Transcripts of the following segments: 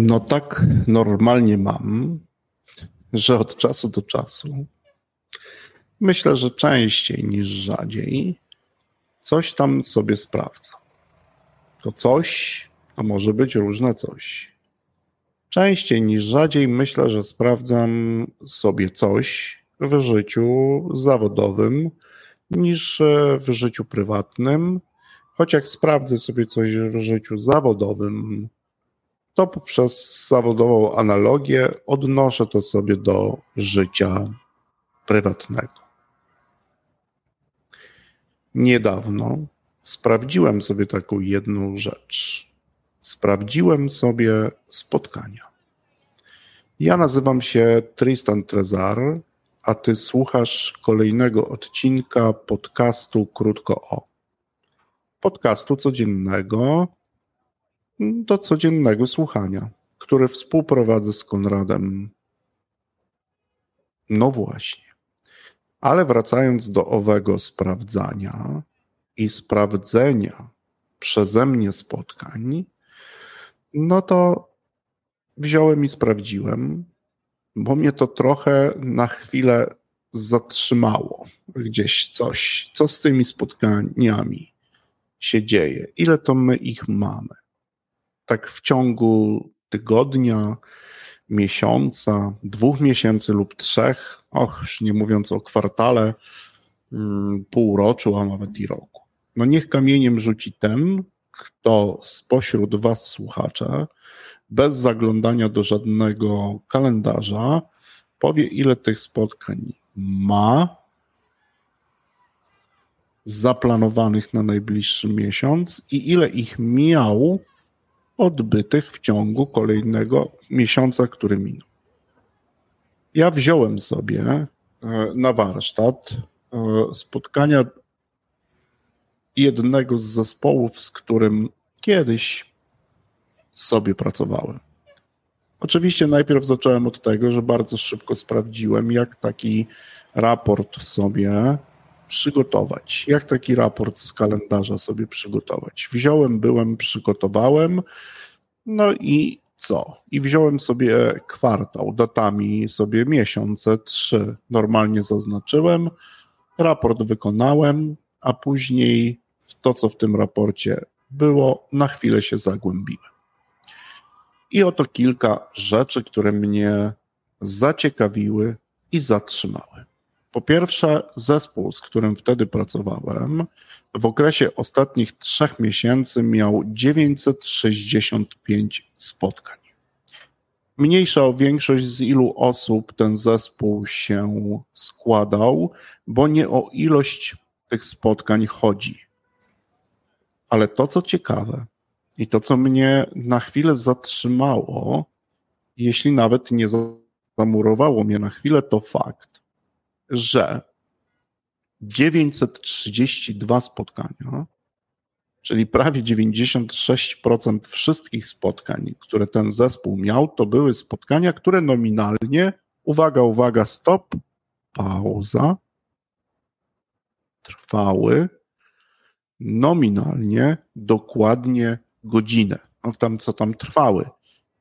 No tak normalnie mam, że od czasu do czasu, myślę, że częściej niż rzadziej, coś tam sobie sprawdzam. To coś, to może być różne coś. Częściej niż rzadziej myślę, że sprawdzam sobie coś w życiu zawodowym niż w życiu prywatnym. Choć jak sprawdzę sobie coś w życiu zawodowym, to poprzez zawodową analogię odnoszę to sobie do życia prywatnego. Niedawno sprawdziłem sobie taką jedną rzecz. Sprawdziłem sobie spotkania. Ja nazywam się Tristan Trezar, a ty słuchasz kolejnego odcinka podcastu Krótko o. Podcastu codziennego, do codziennego słuchania, który współprowadzę z Konradem. No właśnie. Ale wracając do owego sprawdzania i sprawdzenia przeze mnie spotkań, no to wziąłem i sprawdziłem, bo mnie to trochę na chwilę zatrzymało gdzieś coś, co z tymi spotkaniami się dzieje, ile to my ich mamy tak w ciągu tygodnia, miesiąca, dwóch miesięcy lub trzech, och, już nie mówiąc o kwartale, mm, półroczu, a nawet i roku. No niech kamieniem rzuci ten, kto spośród Was, słuchacze, bez zaglądania do żadnego kalendarza, powie, ile tych spotkań ma zaplanowanych na najbliższy miesiąc i ile ich miał odbytych w ciągu kolejnego miesiąca, który minął. Ja wziąłem sobie e, na warsztat e, spotkania jednego z zespołów, z którym kiedyś sobie pracowałem. Oczywiście najpierw zacząłem od tego, że bardzo szybko sprawdziłem, jak taki raport sobie przygotować. Jak taki raport z kalendarza sobie przygotować? Wziąłem, byłem, przygotowałem. No i co? I wziąłem sobie kwartał, datami sobie miesiące, trzy normalnie zaznaczyłem, raport wykonałem, a później w to, co w tym raporcie było, na chwilę się zagłębiłem. I oto kilka rzeczy, które mnie zaciekawiły i zatrzymały. Po pierwsze, zespół, z którym wtedy pracowałem, w okresie ostatnich trzech miesięcy miał 965 spotkań. Mniejsza o większość z ilu osób ten zespół się składał, bo nie o ilość tych spotkań chodzi. Ale to, co ciekawe i to, co mnie na chwilę zatrzymało, jeśli nawet nie zamurowało mnie na chwilę, to fakt, że 932 spotkania, czyli prawie 96% wszystkich spotkań, które ten zespół miał, to były spotkania, które nominalnie, uwaga, uwaga, stop, pauza, trwały nominalnie dokładnie godzinę. No tam, co tam trwały.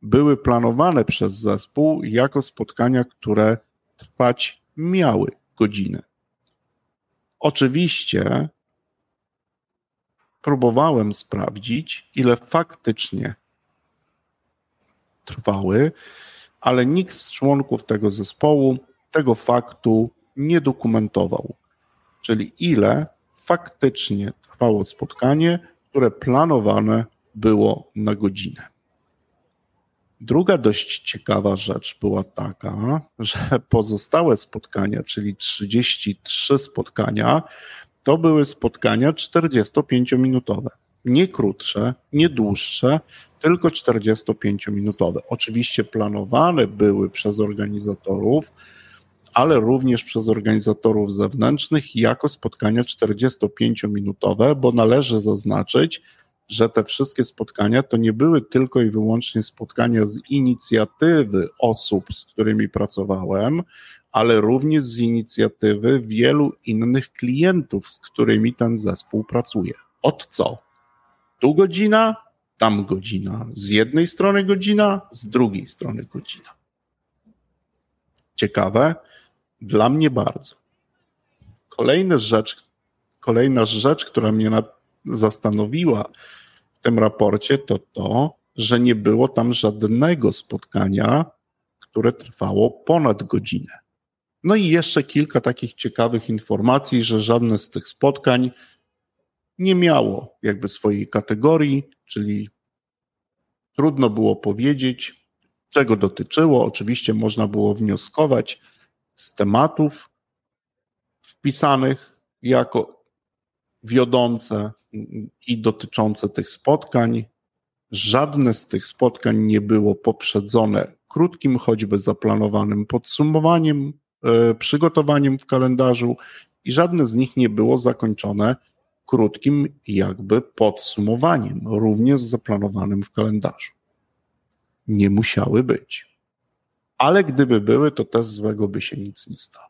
Były planowane przez zespół jako spotkania, które trwać miały godzinę. Oczywiście próbowałem sprawdzić, ile faktycznie trwały, ale nikt z członków tego zespołu tego faktu nie dokumentował. Czyli ile faktycznie trwało spotkanie, które planowane było na godzinę. Druga dość ciekawa rzecz była taka, że pozostałe spotkania, czyli 33 spotkania, to były spotkania 45-minutowe. Nie krótsze, nie dłuższe, tylko 45-minutowe. Oczywiście planowane były przez organizatorów, ale również przez organizatorów zewnętrznych jako spotkania 45-minutowe, bo należy zaznaczyć, że te wszystkie spotkania to nie były tylko i wyłącznie spotkania z inicjatywy osób, z którymi pracowałem, ale również z inicjatywy wielu innych klientów, z którymi ten zespół pracuje. Od co? Tu godzina, Tam godzina, z jednej strony godzina, z drugiej strony godzina. Ciekawe? Dla mnie bardzo. Kolejna rzecz, kolejna rzecz, która mnie zastanowiła w tym raporcie, to to, że nie było tam żadnego spotkania, które trwało ponad godzinę. No i jeszcze kilka takich ciekawych informacji, że żadne z tych spotkań nie miało jakby swojej kategorii, czyli trudno było powiedzieć, czego dotyczyło. Oczywiście można było wnioskować z tematów wpisanych jako wiodące i dotyczące tych spotkań. Żadne z tych spotkań nie było poprzedzone krótkim, choćby zaplanowanym podsumowaniem, e, przygotowaniem w kalendarzu, i żadne z nich nie było zakończone krótkim, jakby podsumowaniem, również zaplanowanym w kalendarzu. Nie musiały być. Ale gdyby były, to też złego by się nic nie stało.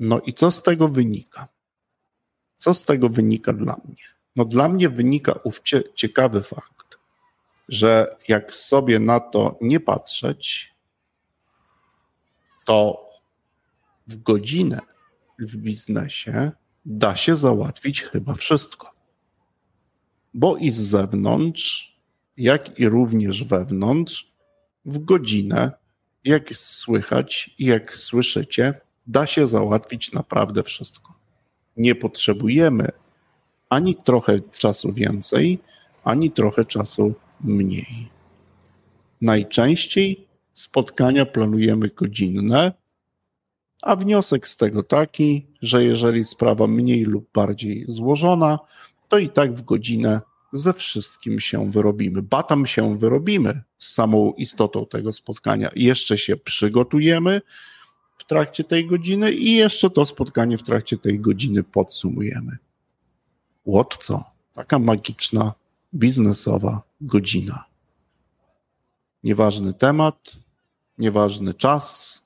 No i co z tego wynika? Co z tego wynika dla mnie? No dla mnie wynika ów ciekawy fakt, że jak sobie na to nie patrzeć, to w godzinę w biznesie da się załatwić chyba wszystko. Bo i z zewnątrz, jak i również wewnątrz, w godzinę, jak słychać i jak słyszycie, da się załatwić naprawdę wszystko. Nie potrzebujemy ani trochę czasu więcej, ani trochę czasu mniej. Najczęściej spotkania planujemy godzinne, a wniosek z tego taki, że jeżeli sprawa mniej lub bardziej złożona, to i tak w godzinę ze wszystkim się wyrobimy. Batam się wyrobimy z samą istotą tego spotkania. Jeszcze się przygotujemy trakcie tej godziny i jeszcze to spotkanie w trakcie tej godziny podsumujemy. Łot co? Taka magiczna, biznesowa godzina. Nieważny temat, nieważny czas,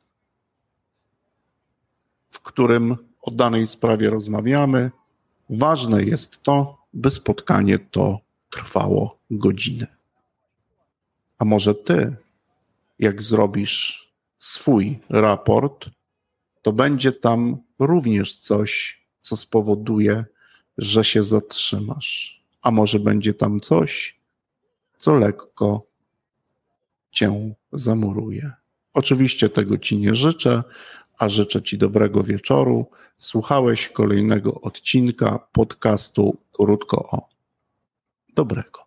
w którym o danej sprawie rozmawiamy. Ważne jest to, by spotkanie to trwało godzinę. A może ty, jak zrobisz swój raport, to będzie tam również coś, co spowoduje, że się zatrzymasz. A może będzie tam coś, co lekko cię zamuruje. Oczywiście tego ci nie życzę, a życzę Ci dobrego wieczoru. Słuchałeś kolejnego odcinka podcastu Krótko o. Dobrego.